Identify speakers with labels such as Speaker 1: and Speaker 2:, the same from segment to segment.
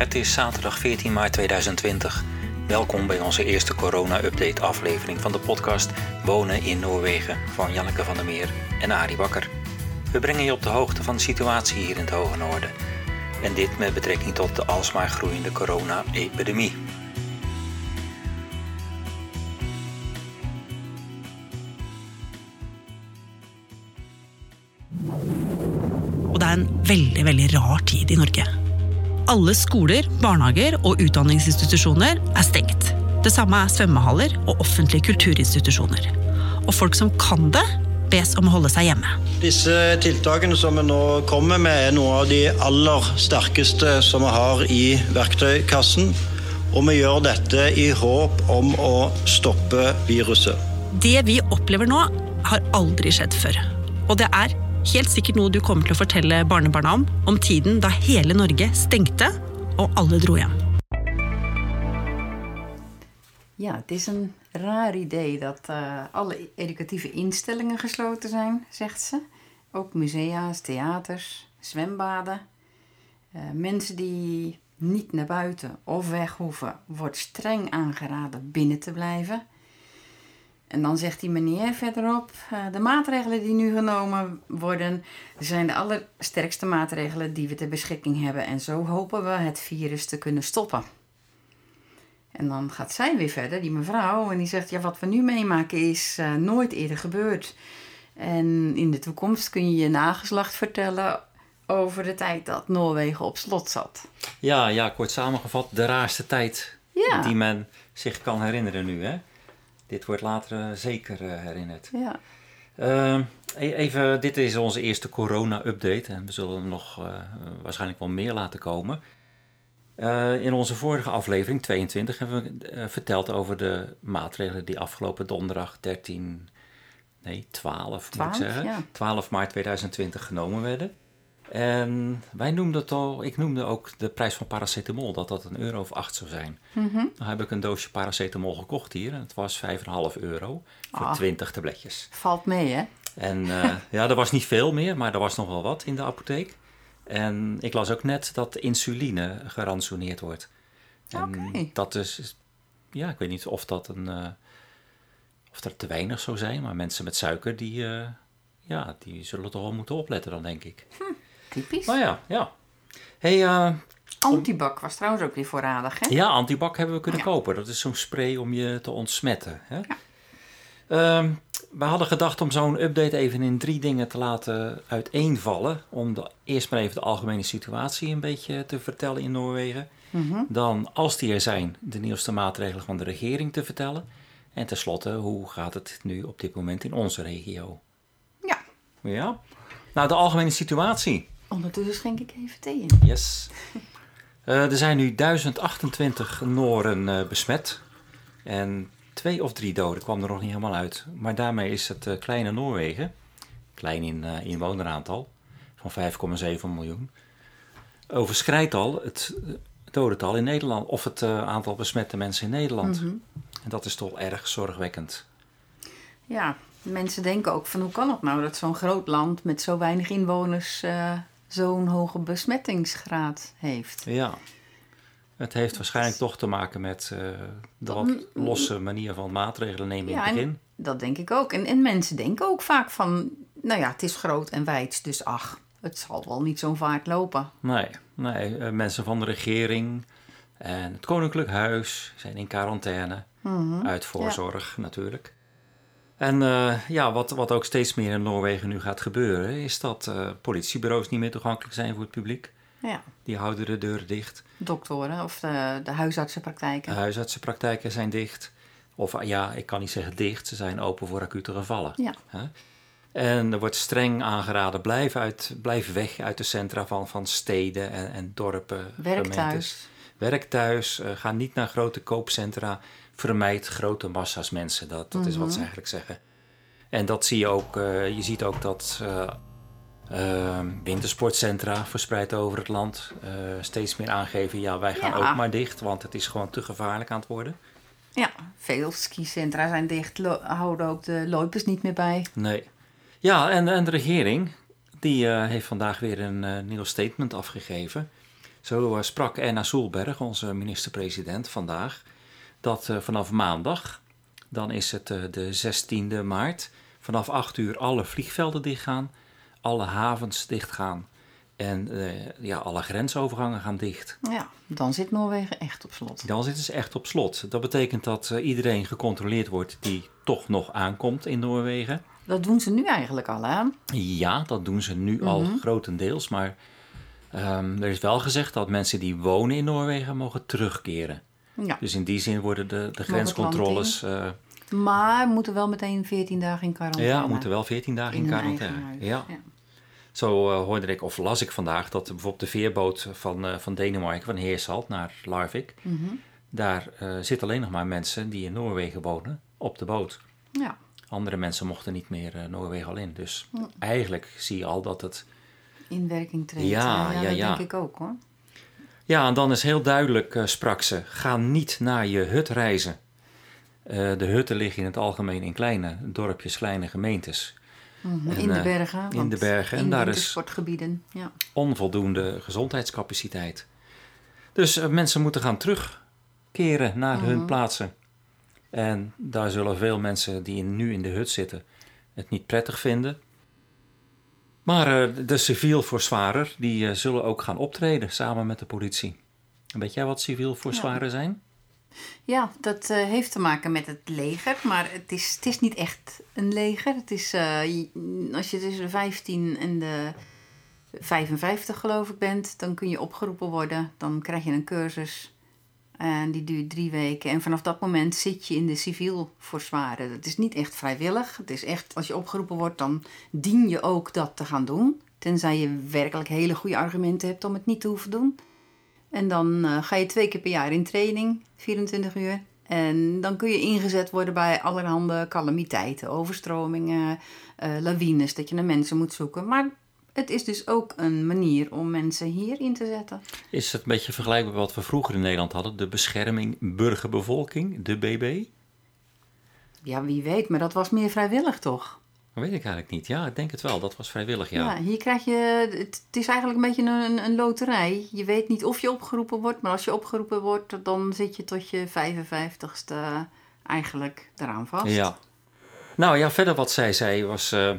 Speaker 1: Het is zaterdag 14 maart 2020. Welkom bij onze eerste corona-update aflevering van de podcast Wonen in Noorwegen van Janneke van der Meer en Arie Bakker. We brengen je op de hoogte van de situatie hier in het Hoge Noorden. En dit met betrekking tot de alsmaar groeiende corona-epidemie.
Speaker 2: Det er en veldig, veldig rar tid. Alle skoler, barnehager og utdanningsinstitusjoner er stengt. Det samme er svømmehaller og offentlige kulturinstitusjoner. Og folk som kan det, bes om å holde seg hjemme.
Speaker 3: Disse tiltakene som vi nå kommer med, er noen av de aller sterkeste som vi har i verktøykassen. Og vi gjør dette i håp om å stoppe viruset.
Speaker 2: Det vi opplever nå, har aldri skjedd før. Og det er helt sikkert noe du kommer til å fortelle barnebarna om, om tiden da hele Norge stengte og alle dro hjem.
Speaker 4: Ja, het is een raar idee dat eh, alle educatieve instellingen gesloten zijn, zegt ze. Ook musea's, theaters, zwembaden. Eh, mensen die niet naar buiten of weg hoeven, wordt streng aangeraden binnen te blijven. En dan zegt die meneer verderop: eh, de maatregelen die nu genomen worden, zijn de allersterkste maatregelen die we ter beschikking hebben. En zo hopen we het virus te kunnen stoppen. En dan gaat zij weer verder, die mevrouw, en die zegt: Ja, wat we nu meemaken is eh, nooit eerder gebeurd. En in de toekomst kun je je nageslacht vertellen over de tijd dat Noorwegen op slot zat.
Speaker 1: Ja, ja, kort samengevat, de raarste tijd
Speaker 4: Ja.
Speaker 1: die men zich kan herinneren nu. Hè? Dit wordt later eh, zeker eh, herinnerd.
Speaker 4: Ja.
Speaker 1: Ehm, e- even, dit is onze eerste corona-update en we zullen er nog eh, waarschijnlijk wel meer laten komen. In onze vorige aflevering, 22, hebben we verteld over de maatregelen die afgelopen donderdag 13, nee 12, moet
Speaker 4: 12,
Speaker 1: ik zeggen,
Speaker 4: ja.
Speaker 1: 12 maart 2020 genomen werden. En wij noemden het al, ik noemde ook de prijs van paracetamol, dat dat een euro of acht zou zijn.
Speaker 4: Mhm.
Speaker 1: Dan heb ik een doosje paracetamol gekocht hier en het was 5,5 euro voor
Speaker 4: Ah.
Speaker 1: 20 tabletjes.
Speaker 4: Valt mee, hè?
Speaker 1: En eh, ja, er was niet veel meer, maar er was nog wel wat in de apotheek. En ik las ook net dat insuline gerantsoeneerd wordt.
Speaker 4: Oké.
Speaker 1: dat is, ja, ik weet niet of dat een, eh, of dat te weinig zou zijn, maar mensen met suiker, die, eh, ja, die zullen toch wel moeten opletten dan, denk ik.
Speaker 4: Typisch.
Speaker 1: Maar ja, ja. Hey, eh,
Speaker 4: Antibac was trouwens ook weer voorradig, hè?
Speaker 1: ja, antibac hebben we kunnen
Speaker 4: Ja.
Speaker 1: kopen. Dat is zo'n spray om je te ontsmetten. Hè? Ehm, we hadden gedacht om zo'n update even in drie dingen te laten uiteenvallen. Om de, eerst maar even de algemene situatie een beetje te vertellen in Noorwegen.
Speaker 4: Mhm.
Speaker 1: Dan, als die er zijn, de nieuwste maatregelen van de regering te vertellen. En tenslotte, hoe gaat het nu op dit moment in onze regio?
Speaker 4: Ja.
Speaker 1: Ja? Nou, de algemene situatie.
Speaker 4: Ondertussen schenk ik even thee in.
Speaker 1: Yes. Eh, er zijn nu 1028 Nooren eh, besmet. En twee of drie doden kwam er nog niet helemaal uit. Maar daarmee is het eh, kleine Noorwegen, klein in inwoneraantal, van 5,7 miljoen, overschrijdt al het dodental in Nederland. Of het aantal besmette mensen in Nederland.
Speaker 4: Mhm.
Speaker 1: En dat is toch erg zorgwekkend.
Speaker 4: Ja, mensen denken ook van hoe kan het nou dat zo'n groot land met zo weinig inwoners zo'n hoge besmettingsgraad heeft.
Speaker 1: Ja. Het heeft waarschijnlijk toch te maken met eh, de wat losse manier van maatregelen nemen in het begin.
Speaker 4: dat denk ik ook. En, en mensen denken ook vaak van, nou ja, het is groot en wijd, dus ach, het zal wel niet zo'n vaart lopen.
Speaker 1: Nee, nee eh, mensen van de regering en het Koninklijk Huis zijn in quarantaine. Uit voorzorg natuurlijk. En eh, ja, wat, wat ook steeds meer in Noorwegen nu gaat gebeuren, is dat eh, politiebureaus niet meer toegankelijk zijn voor het publiek.
Speaker 4: Ja,
Speaker 1: Die houden de deuren dicht.
Speaker 4: doktoren of de, de huisartsenpraktijken.
Speaker 1: De huisartsenpraktijken zijn dicht. Of ah, ja, ik kan niet zeggen dicht, ze zijn open voor acute gevallen.
Speaker 4: Ja.
Speaker 1: En er wordt streng aangeraden, blijf, uit, blijf weg uit de centra van, van steden en, en dorpen.
Speaker 4: Werk
Speaker 1: gemeentes.
Speaker 4: thuis.
Speaker 1: Werk thuis, eh, ga niet naar grote koopcentra, vermijd grote massa's mensen. Dat, dat is wat ze eigenlijk zeggen. En dat zie je ook, eh, je ziet ook dat eh, eh, wintersportcentra verspreid over het land eh, steeds meer aangeven, ja wij gaan
Speaker 4: Ja.
Speaker 1: ook maar dicht, want het is gewoon te gevaarlijk aan het worden.
Speaker 4: Ja, veel skicentra zijn dicht, lo- houden ook de loipers niet meer bij.
Speaker 1: Nee. Ja, en, en de regering, die heeft vandaag weer een nieuw statement afgegeven. Zo sprak Erna Soelberg, onze minister-president, vandaag dat uh, vanaf maandag, dan is het uh, de 16e maart, vanaf 8 uur alle vliegvelden dichtgaan, alle havens dichtgaan en ja, alle grensovergangen gaan dicht.
Speaker 4: Ja, dan zit Noorwegen echt op slot.
Speaker 1: Dan zitten ze echt op slot. Dat betekent dat iedereen gecontroleerd wordt die toch nog aankomt in Noorwegen.
Speaker 4: Dat doen ze nu eigenlijk al, hè?
Speaker 1: Ja, dat doen ze nu mm -hmm. al grotendeels. Maar um, er is wel gezegd dat mensen die wonen in Noorwegen mogen terugkeren. Ja. Dus in die zin worden de, de grenscontroles. Uh,
Speaker 4: maar moeten wel meteen 14 dagen in quarantaine.
Speaker 1: Ja, moeten wel 14 dagen in, in quarantaine. Ja. ja. Zo uh, hoorde ik, of las ik vandaag, dat bijvoorbeeld de veerboot van, uh, van Denemarken, van Heersalt naar Larvik, mm -hmm. daar zitten alleen nog maar mensen die in Noorwegen wonen op de boot.
Speaker 4: Ja.
Speaker 1: Andere mensen mochten niet meer Noorwegen al in. Dus ja. eigenlijk zie je al dat het.
Speaker 4: In werking treedt. Ja, ja, ja, ja. dat denk ik ook hoor.
Speaker 1: Ja, en dan is heel duidelijk, uh, sprak ze, ga niet naar je hut reizen. Uh, de hutten liggen in het algemeen in kleine dorpjes, kleine gemeentes.
Speaker 4: Mm -hmm, en, in de bergen.
Speaker 1: In de bergen.
Speaker 4: In
Speaker 1: en daar
Speaker 4: is sportgebieden. Ja.
Speaker 1: onvoldoende gezondheidscapaciteit. Dus mensen moeten gaan terugkeren naar mm -hmm. hun plaatsen. En daar zullen veel mensen die nu in de hut zitten het niet prettig vinden. Maar uh, de civiel forswarer, die uh, zullen ook gaan optreden samen met de politie. Weet jij wat civiel forswaren ja. zijn?
Speaker 4: Ja, dat uh, heeft te maken met het leger, maar het is, het is niet echt een leger. Het is, als je tussen de 15 en de 55 geloof ik bent, dan kun je opgeroepen worden. Dan krijg je een cursus en die duurt drie weken. En vanaf dat moment zit je in de civiel forswaren. Het is niet echt vrijwillig. Het is echt, als je opgeroepen wordt, dan dien je ook dat te gaan doen. Tenzij je werkelijk hele goede argumenten hebt om het niet te hoeven doen. En dan uh, ga je twee keer per jaar in training, 24 uur. En dan kun je ingezet worden bij allerhande calamiteiten, overstromingen, uh, lawines, dat je naar mensen moet zoeken. Maar het is dus ook een manier om mensen hierin te zetten.
Speaker 1: Is het een beetje vergelijkbaar met wat we vroeger in Nederland hadden? De bescherming burgerbevolking, de BB?
Speaker 4: Ja, wie weet, maar dat was meer vrijwillig toch?
Speaker 1: Dat weet ik eigenlijk niet. Ja, ik denk het wel. Dat was vrijwillig, ja.
Speaker 4: Ja, hier krijg je... Het, is eigenlijk een beetje een, een loterij. Je weet niet of je opgeroepen wordt, maar als je opgeroepen wordt... dan zit je tot je 55ste eigenlijk eraan vast.
Speaker 1: Ja. Nou ja, verder wat zij zei was... Uh,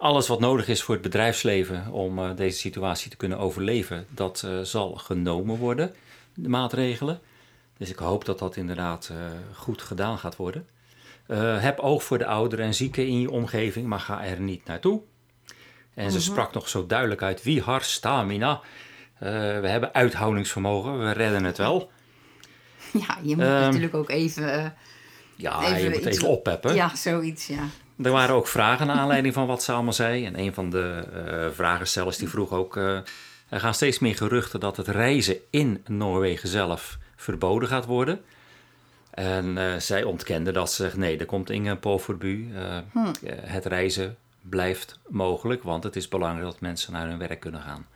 Speaker 1: alles wat nodig is voor het bedrijfsleven om uh, deze situatie te kunnen overleven, dat uh, zal genomen worden, de maatregelen. Dus ik hoop dat dat inderdaad uh, goed gedaan gaat worden. heb oog voor de ouderen en zieken in je omgeving, maar ga er niet naartoe. En ze -hmm. sprak nog zo duidelijk uit: wie har stamina. we hebben uithoudingsvermogen, we redden het wel.
Speaker 4: Ja, je moet um, natuurlijk ook even.
Speaker 1: ja, even je moet even oppeppen.
Speaker 4: Ja, zoiets, ja.
Speaker 1: Er waren ook vragen naar aanleiding van wat ze allemaal zei. En een van de uh, vragenstellers die vroeg ook... Uh, er gaan steeds meer geruchten dat het reizen in Noorwegen zelf verboden gaat worden. En uh, zij ontkende dat ze zegt... nee, er komt ingen pofferbu. Hm. Het reizen blijft mogelijk, want het is belangrijk dat mensen naar hun werk kunnen gaan.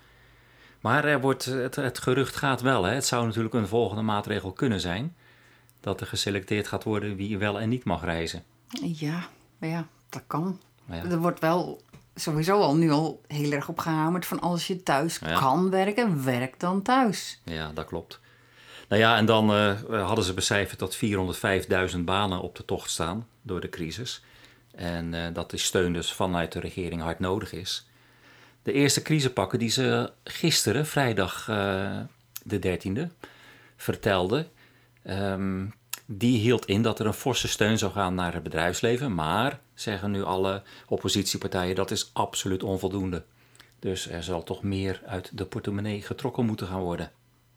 Speaker 1: Maar er wordt, het, het gerucht gaat wel. Hè. Het zou natuurlijk een volgende maatregel kunnen zijn... dat er geselecteerd gaat worden wie wel en niet mag reizen.
Speaker 4: Ja, ja, dat kan. Ja. Er wordt wel sowieso al nu al heel erg op gehamerd van als je thuis ja. kan werken, werk dan thuis.
Speaker 1: Ja, dat klopt. Nou ja, en dan uh, hadden ze becijferd dat 405.000 banen op de tocht staan door de crisis. En uh, dat de steun dus vanuit de regering hard nodig is. De eerste crisispakken die ze gisteren, vrijdag uh, de 13e, vertelden, um, die hield in dat er een forse steun zou gaan naar het bedrijfsleven. Maar, zeggen nu alle oppositiepartijen, dat is absoluut onvoldoende. Dus er zal toch meer uit de portemonnee getrokken moeten gaan worden.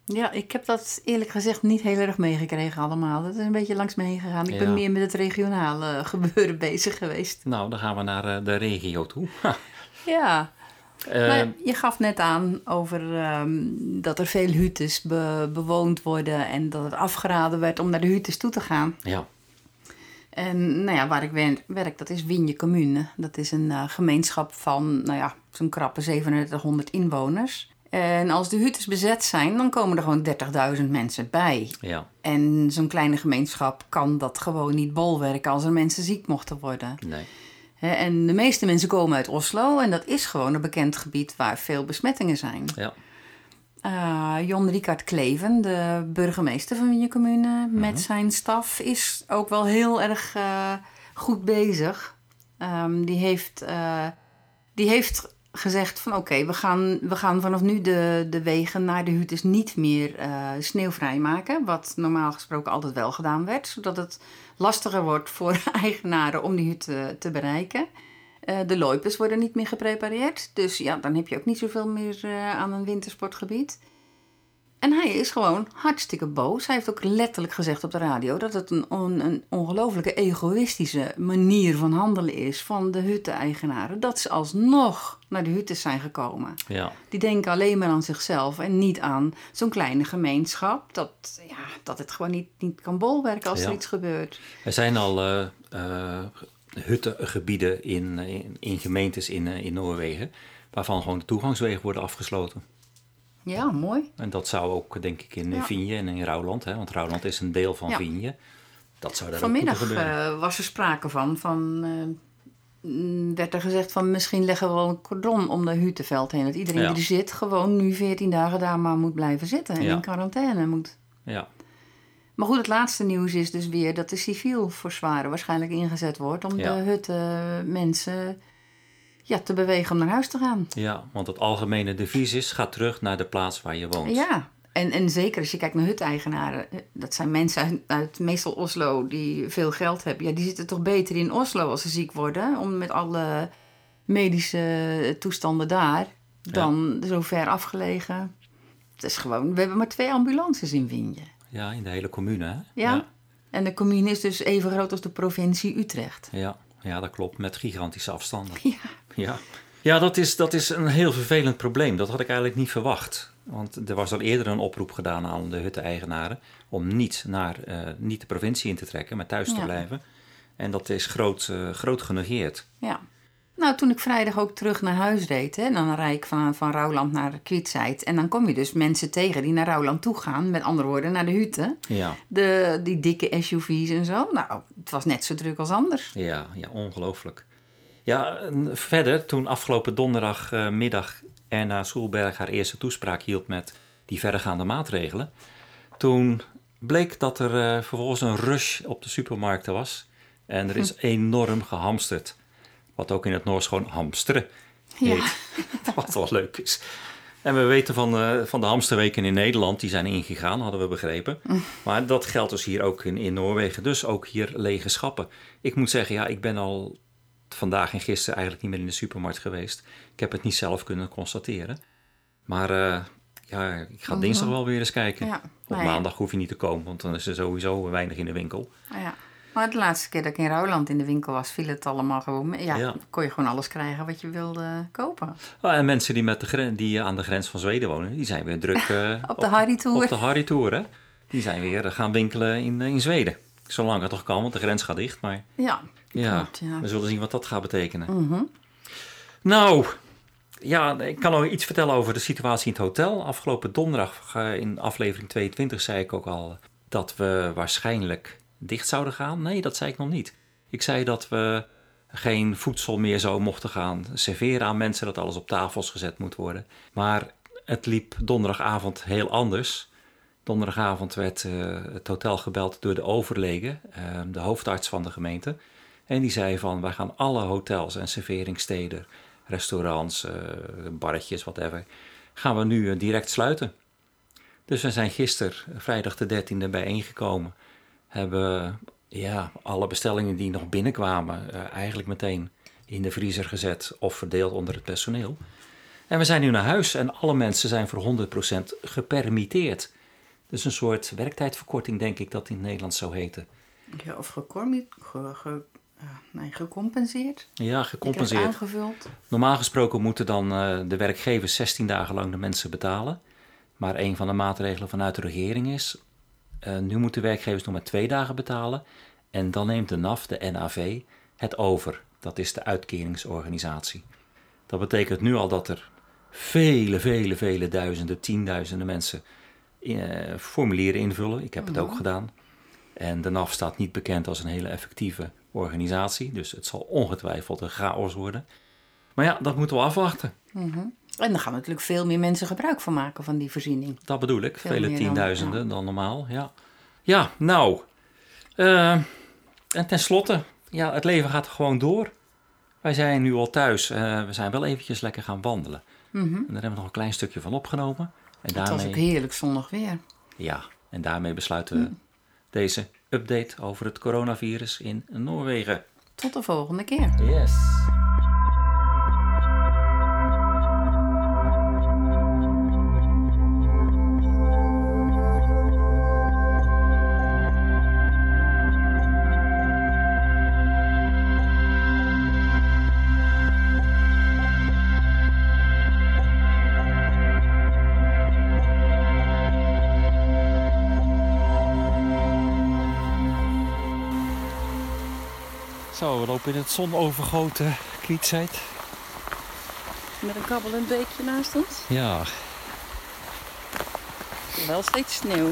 Speaker 4: Ja, ik heb dat eerlijk gezegd niet heel erg meegekregen allemaal. Dat is een beetje langs me heen gegaan. Ik ja. ben meer met het regionale gebeuren bezig geweest.
Speaker 1: Nou, dan gaan we naar eh, de regio toe.
Speaker 4: ja, uh, je gaf net aan over um, dat er veel hutes be bewoond worden en dat het afgeraden werd om naar de hutes toe te gaan.
Speaker 1: Ja.
Speaker 4: En nou ja, waar ik werk, dat is Winje Commune. Dat is een uh, gemeenschap van, nou ja, zo'n krappe 3700 inwoners. En als de hutes bezet zijn, dan komen er gewoon 30.000 mensen bij.
Speaker 1: Ja.
Speaker 4: En zo'n kleine gemeenschap kan dat gewoon niet bolwerken als er mensen ziek mochten worden.
Speaker 1: Nee.
Speaker 4: En de meeste mensen komen uit Oslo en dat is gewoon een bekend gebied waar veel besmettingen zijn.
Speaker 1: Ja.
Speaker 4: Uh, Jon Ricard Kleven, de burgemeester van Winje Commune, met
Speaker 1: Mhm.
Speaker 4: zijn staf is ook wel heel erg eh, goed bezig. Ehm, die, heeft, eh, die heeft gezegd van oké, we, gaan, we gaan vanaf nu de, de wegen naar de hutes niet meer eh, sneeuwvrij maken. Wat normaal gesproken altijd wel gedaan werd. Zodat het lastiger wordt voor eigenaren om die hut te, te bereiken. Eh, de loipers worden niet meer geprepareerd. Dus ja, dan heb je ook niet zoveel meer eh, aan een wintersportgebied. En hij is gewoon hartstikke boos. Hij heeft ook letterlijk gezegd op de radio dat het een, on, een ongelooflijke egoïstische manier van handelen is van de hutte-eigenaren. Dat ze alsnog naar de huttes zijn gekomen.
Speaker 1: Ja,
Speaker 4: Die denken alleen maar aan zichzelf en niet aan zo'n kleine gemeenschap. Dat, ja, dat het gewoon niet, niet kan bolwerken als
Speaker 1: Ja.
Speaker 4: er iets gebeurt.
Speaker 1: er zijn al eh eh, huttengebieden in, in, in gemeentes in, eh, in Noorwegen... waarvan gewoon de toegangswegen worden afgesloten.
Speaker 4: Ja, mooi.
Speaker 1: En dat zou ook, denk ik, in
Speaker 4: Ja.
Speaker 1: En in Rouwland... Hè, want Rouwland is een deel van
Speaker 4: Ja.
Speaker 1: Dat zou daar
Speaker 4: Vanmiddag
Speaker 1: ook gebeuren.
Speaker 4: eh, was er sprake van. van mm, werd er gezegd van misschien leggen we wel een cordon om de Huteveld heen. Dat iedereen
Speaker 1: Ja.
Speaker 4: die er zit gewoon nu 14 dagen daar maar moet blijven zitten. En in quarantaine moet.
Speaker 1: Ja,
Speaker 4: Maar goed, het laatste nieuws is dus weer dat de civiel verzwaren waarschijnlijk ingezet wordt. Om de hutte mensen ja, te bewegen om naar huis te gaan.
Speaker 1: ja, want het algemene devies is... ga terug naar de plaats waar je woont.
Speaker 4: Ja, en, en zeker als je kijkt naar huteigenaren. eh, Dat zijn mensen uit, uit meestal Oslo die veel geld hebben. Ja, die zitten toch beter in Oslo als ze ziek worden. Om met alle medische toestanden daar. Dan zo ver afgelegen. Het is gewoon... We hebben maar twee ambulances in Winje.
Speaker 1: Ja, in de hele commune, hè?
Speaker 4: Ja. En de commune is dus even groot als de provincie Utrecht.
Speaker 1: Ja, ja, dat klopt. Met gigantische afstanden.
Speaker 4: Ja.
Speaker 1: Ja, ja dat, is, dat is een heel vervelend probleem. Dat had ik eigenlijk niet verwacht. Want er was al eerder een oproep gedaan aan de hutte-eigenaren... om niet, naar, eh, niet de provincie in te trekken, maar thuis te blijven. En dat is groot, eh, groot genegeerd.
Speaker 4: Ja. Nou, toen ik vrijdag ook terug naar huis reed, hè, dan rijd ik van, van Rouwland naar Kwietzijd. En dan kom je dus mensen tegen die naar Rouwland toe gaan. Met andere woorden, naar de hutte.
Speaker 1: Ja,
Speaker 4: De, die dikke SUV's en zo. Nou, het was net zo druk als anders.
Speaker 1: ja, ja ongelooflijk. Ja, verder, toen afgelopen donderdagmiddag Erna Soelberg haar eerste toespraak hield met die verregaande maatregelen... toen bleek dat er eh, vervolgens een rush op de supermarkten was. En er is enorm gehamsterd. Wat ook in het Noors gewoon hamsteren
Speaker 4: Ja.
Speaker 1: heet. Wat wel leuk is. En we weten van, eh, van de hamsterweken in Nederland, die zijn ingegaan, hadden we begrepen. Maar dat geldt dus hier ook in, in Noorwegen. Dus ook hier lege schappen. Ik moet zeggen, ja, ik ben al vandaag en gisteren eigenlijk niet meer in de supermarkt geweest. Ik heb het niet zelf kunnen constateren. Maar eh, ja, ik ga dinsdag wel weer eens kijken.
Speaker 4: Ja,
Speaker 1: Op
Speaker 4: ja.
Speaker 1: maandag hoef je niet te komen, want dan is er sowieso weinig in de winkel.
Speaker 4: Nou ja. Maar de laatste keer dat ik in Rouwland in de winkel was, viel het allemaal gewoon mee. Ja,
Speaker 1: Ja.
Speaker 4: kon je gewoon alles krijgen wat je wilde kopen.
Speaker 1: Ah, en mensen die, met de gren- die aan de grens van Zweden wonen, die zijn weer druk eh,
Speaker 4: Op de Harry-tour.
Speaker 1: Op de Harry-tour, hè. Die zijn weer eh, gaan winkelen in, eh, in Zweden. Zolang het toch kan, want de grens gaat dicht. Maar
Speaker 4: Ja,
Speaker 1: ja,
Speaker 4: klopt, ja.
Speaker 1: we zullen zien wat dat gaat betekenen.
Speaker 4: Mhm.
Speaker 1: Nou, ja, ik kan nog iets vertellen over de situatie in het hotel. Afgelopen donderdag eh, in aflevering 22 zei ik ook al dat we waarschijnlijk dicht zouden gaan. Nee, dat zei ik nog niet. Ik zei dat we geen voedsel meer zo mochten gaan serveren aan mensen, dat alles op tafels gezet moet worden. Maar het liep donderdagavond heel anders. Donderdagavond werd eh, het hotel gebeld door de overlegen, eh, de hoofdarts van de gemeente. En die zei van, wij gaan alle hotels en serveringssteden, restaurants, eh, barretjes, whatever, gaan we nu eh, direct sluiten. Dus we zijn gisteren, vrijdag de 13e, bijeengekomen. Hebben ja, alle bestellingen die nog binnenkwamen, eigenlijk meteen in de vriezer gezet of verdeeld onder het personeel. En we zijn nu naar huis en alle mensen zijn voor 100% gepermitteerd. Dus een soort werktijdverkorting, denk ik dat in het Nederlands zou heten.
Speaker 4: Ja, of gecormi- ge, ge- eh, nee, gecompenseerd.
Speaker 1: Ja, gecompenseerd.
Speaker 4: aangevuld.
Speaker 1: Normaal gesproken moeten dan eh, de werkgevers 16 dagen lang de mensen betalen. Maar een van de maatregelen vanuit de regering is... eh, nu moeten werkgevers nog maar twee dagen betalen. En dan neemt de NAF, de NAV, het over. Dat is de uitkeringsorganisatie. Dat betekent nu al dat er vele, vele, vele duizenden, tienduizenden mensen formulieren invullen. Ik heb het ook gedaan. En de NAF staat niet bekend als een hele effectieve organisatie. Dus het zal ongetwijfeld een chaos worden. Maar ja, dat moeten we afwachten.
Speaker 4: En dan gaan natuurlijk veel meer mensen gebruik van maken van die voorziening.
Speaker 1: Dat bedoel ik.
Speaker 4: Veel
Speaker 1: Vele
Speaker 4: dan-
Speaker 1: tienduizenden dan, normaal. Ja, ja nou. eh, en tenslotte, ja, het leven gaat gewoon door. Wij zijn nu al thuis. eh, we zijn wel eventjes lekker gaan wandelen. En daar hebben we nog een klein stukje van opgenomen. En
Speaker 4: Het was ook
Speaker 1: daarmee,
Speaker 4: heerlijk zonnig weer.
Speaker 1: ja, en daarmee besluiten we deze update over het coronavirus in Noorwegen.
Speaker 4: Tot de volgende keer.
Speaker 1: Yes. In het zonovergoten Kwietzijd.
Speaker 4: Met een kabbelend beekje naast ons.
Speaker 1: Ja,
Speaker 4: Wel steeds sneeuw.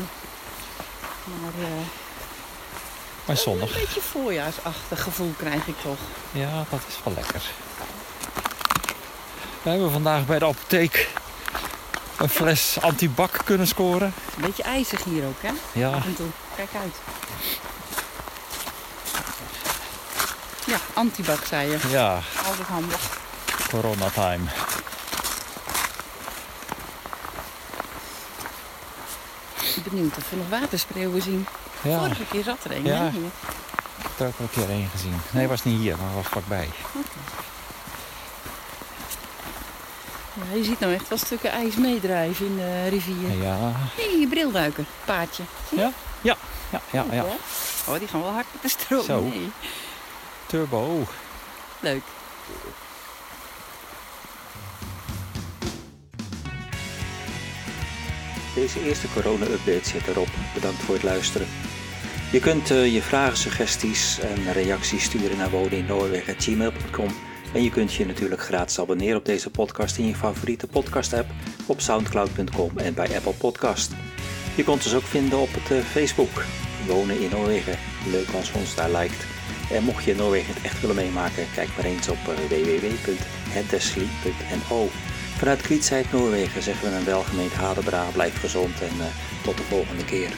Speaker 4: Maar eh,
Speaker 1: maar
Speaker 4: een
Speaker 1: zonnig.
Speaker 4: beetje voorjaarsachtig gevoel krijg ik toch.
Speaker 1: Ja, dat is wel lekker. We hebben vandaag bij de apotheek een fles antibak kunnen scoren.
Speaker 4: Een beetje ijzig hier ook, hè?
Speaker 1: Ja,
Speaker 4: Af en toe. Kijk uit. Ja, antibak zei je.
Speaker 1: ja,
Speaker 4: Altijd handig.
Speaker 1: corona time.
Speaker 4: Ik ben benieuwd of we nog waterspreeuwen zien.
Speaker 1: Ja,
Speaker 4: Vorige keer zat er een,
Speaker 1: Ja.
Speaker 4: hè? Hier.
Speaker 1: ik heb er ook wel een keer één gezien. Nee, was niet hier, maar was vlakbij.
Speaker 4: Ja, je ziet nou echt wel stukken ijs meedrijven in de rivier.
Speaker 1: Ja,
Speaker 4: Hé, hey, je brilduiker, paardje.
Speaker 1: ja, ja, ja, ja. ja.
Speaker 4: Oh, die gaan wel hard met de stroom.
Speaker 1: Zo.
Speaker 4: Nee.
Speaker 1: Turbo.
Speaker 4: Leuk.
Speaker 1: Deze eerste corona-update zit erop. Bedankt voor het luisteren. Je kunt eh, je vragen, suggesties en reacties sturen naar woneninnoorwegen.gmail.com en je kunt je natuurlijk gratis abonneren op deze podcast in je favoriete podcast-app, op soundcloud.com en bij Apple Podcast. Je kunt ons ook vinden op het eh, Facebook, Wonen in Noorwegen. Leuk als je ons daar liked. En mocht je Noorwegen het echt willen meemaken, kijk maar eens op eh, www.hetdesli.no. Vanuit Kwietzijd Noorwegen zeggen we een welgemeend Hadebra, blijf gezond en eh, tot de volgende keer.